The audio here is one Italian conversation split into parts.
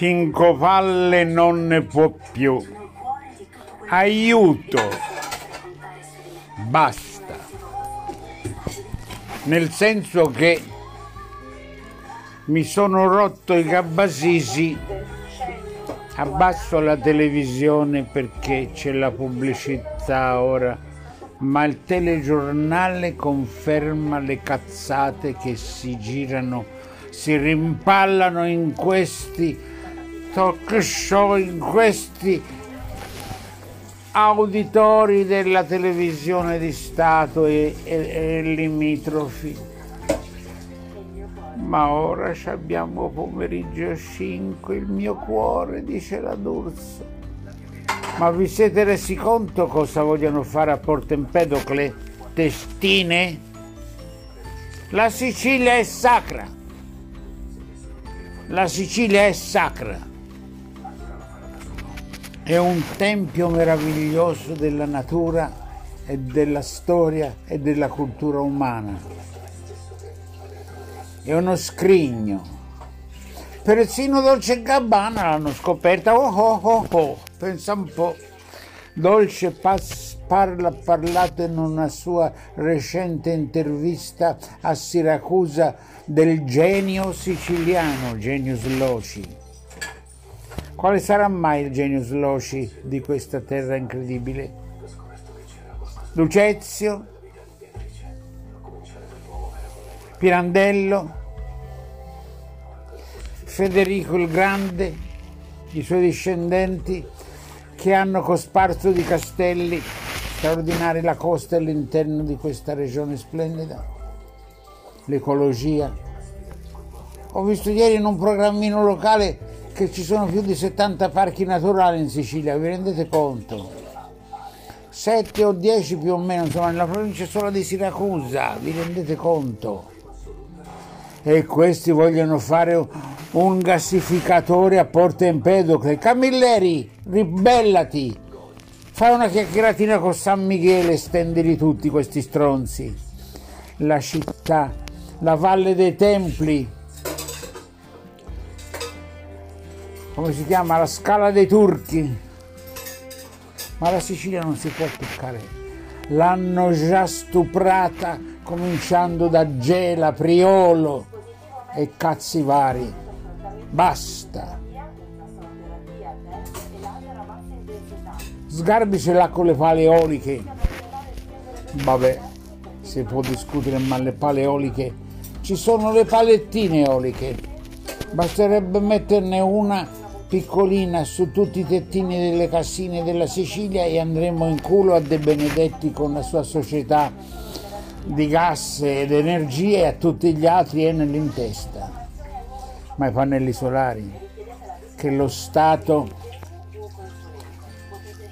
Pinco Palle non ne può più. Aiuto! Basta. Nel senso che mi sono rotto i gabbasisi, abbasso la televisione perché c'è la pubblicità ora, ma il telegiornale conferma le cazzate che si girano, si rimpallano in questi talk show in questi auditori della televisione di Stato e, e, e limitrofi. Ma ora abbiamo pomeriggio 5, il mio cuore, dice la D'Urso. Ma vi siete resi conto cosa vogliono fare a Porto Empedocle? Testine? La Sicilia è sacra. La Sicilia è sacra è un tempio meraviglioso della natura e della storia e della cultura umana. È uno scrigno. Persino Dolce Gabbana l'hanno scoperta. Oh oh oh oh, pensa un po'. Dolce Paz parla, parlato in una sua recente intervista a Siracusa del genio siciliano, Genius Loci quale sarà mai il genius loci di questa terra incredibile? Lucezio? Pirandello? Federico il Grande? I suoi discendenti che hanno cosparso di castelli straordinari la costa e l'interno di questa regione splendida? L'ecologia? Ho visto ieri in un programmino locale che ci sono più di 70 parchi naturali in Sicilia, vi rendete conto? 7 o 10 più o meno, insomma, nella provincia sola di Siracusa, vi rendete conto? E questi vogliono fare un gassificatore a Porto Empedocle. Camilleri, ribellati! Fai una chiacchieratina con San Michele stendili tutti questi stronzi. La città, la Valle dei Templi, come si chiama, la scala dei turchi. Ma la Sicilia non si può toccare. L'hanno già stuprata cominciando da Gela, Priolo e cazzi vari. Basta. Sgarbi ce l'ha con le pale eoliche. Vabbè, si può discutere, ma le pale eoliche ci sono le palettine eoliche. Basterebbe metterne una piccolina su tutti i tettini delle cassine della Sicilia e andremo in culo a De Benedetti con la sua società di gas ed energie e a tutti gli altri Enel in testa. Ma i pannelli solari, che lo Stato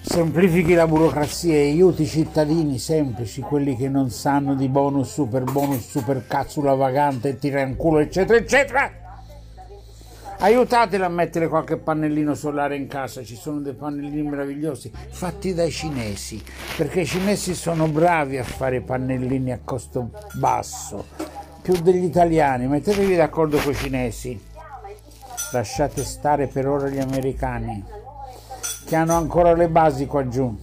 semplifichi la burocrazia e aiuti i cittadini semplici, quelli che non sanno di bonus, super bonus, super cazzula vagante, tira in culo, eccetera, eccetera aiutatela a mettere qualche pannellino solare in casa, ci sono dei pannellini meravigliosi fatti dai cinesi, perché i cinesi sono bravi a fare pannellini a costo basso, più degli italiani, mettetevi d'accordo con i cinesi, lasciate stare per ora gli americani, che hanno ancora le basi qua giù.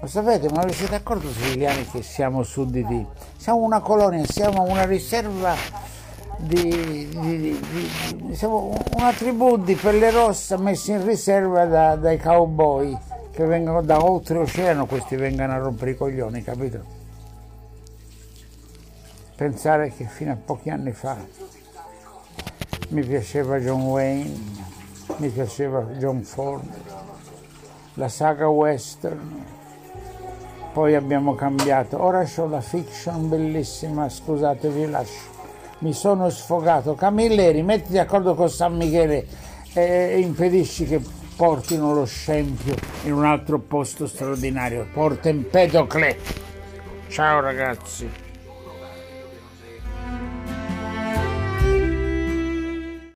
Lo sapete, ma vi siete accorti siciliani che siamo sudditi? Siamo una colonia, siamo una riserva di, di, di, siamo una tribù di pelle rossa messa in riserva da, dai cowboy che vengono da oltreoceano, questi vengono a rompere i coglioni, capito? Pensare che fino a pochi anni fa mi piaceva John Wayne, mi piaceva John Ford, la saga western, poi abbiamo cambiato, ora ho la fiction bellissima, scusate vi lascio mi sono sfogato. Camilleri, mettiti d'accordo con San Michele e impedisci che portino lo scempio in un altro posto straordinario. Porta Empedocle. Ciao ragazzi.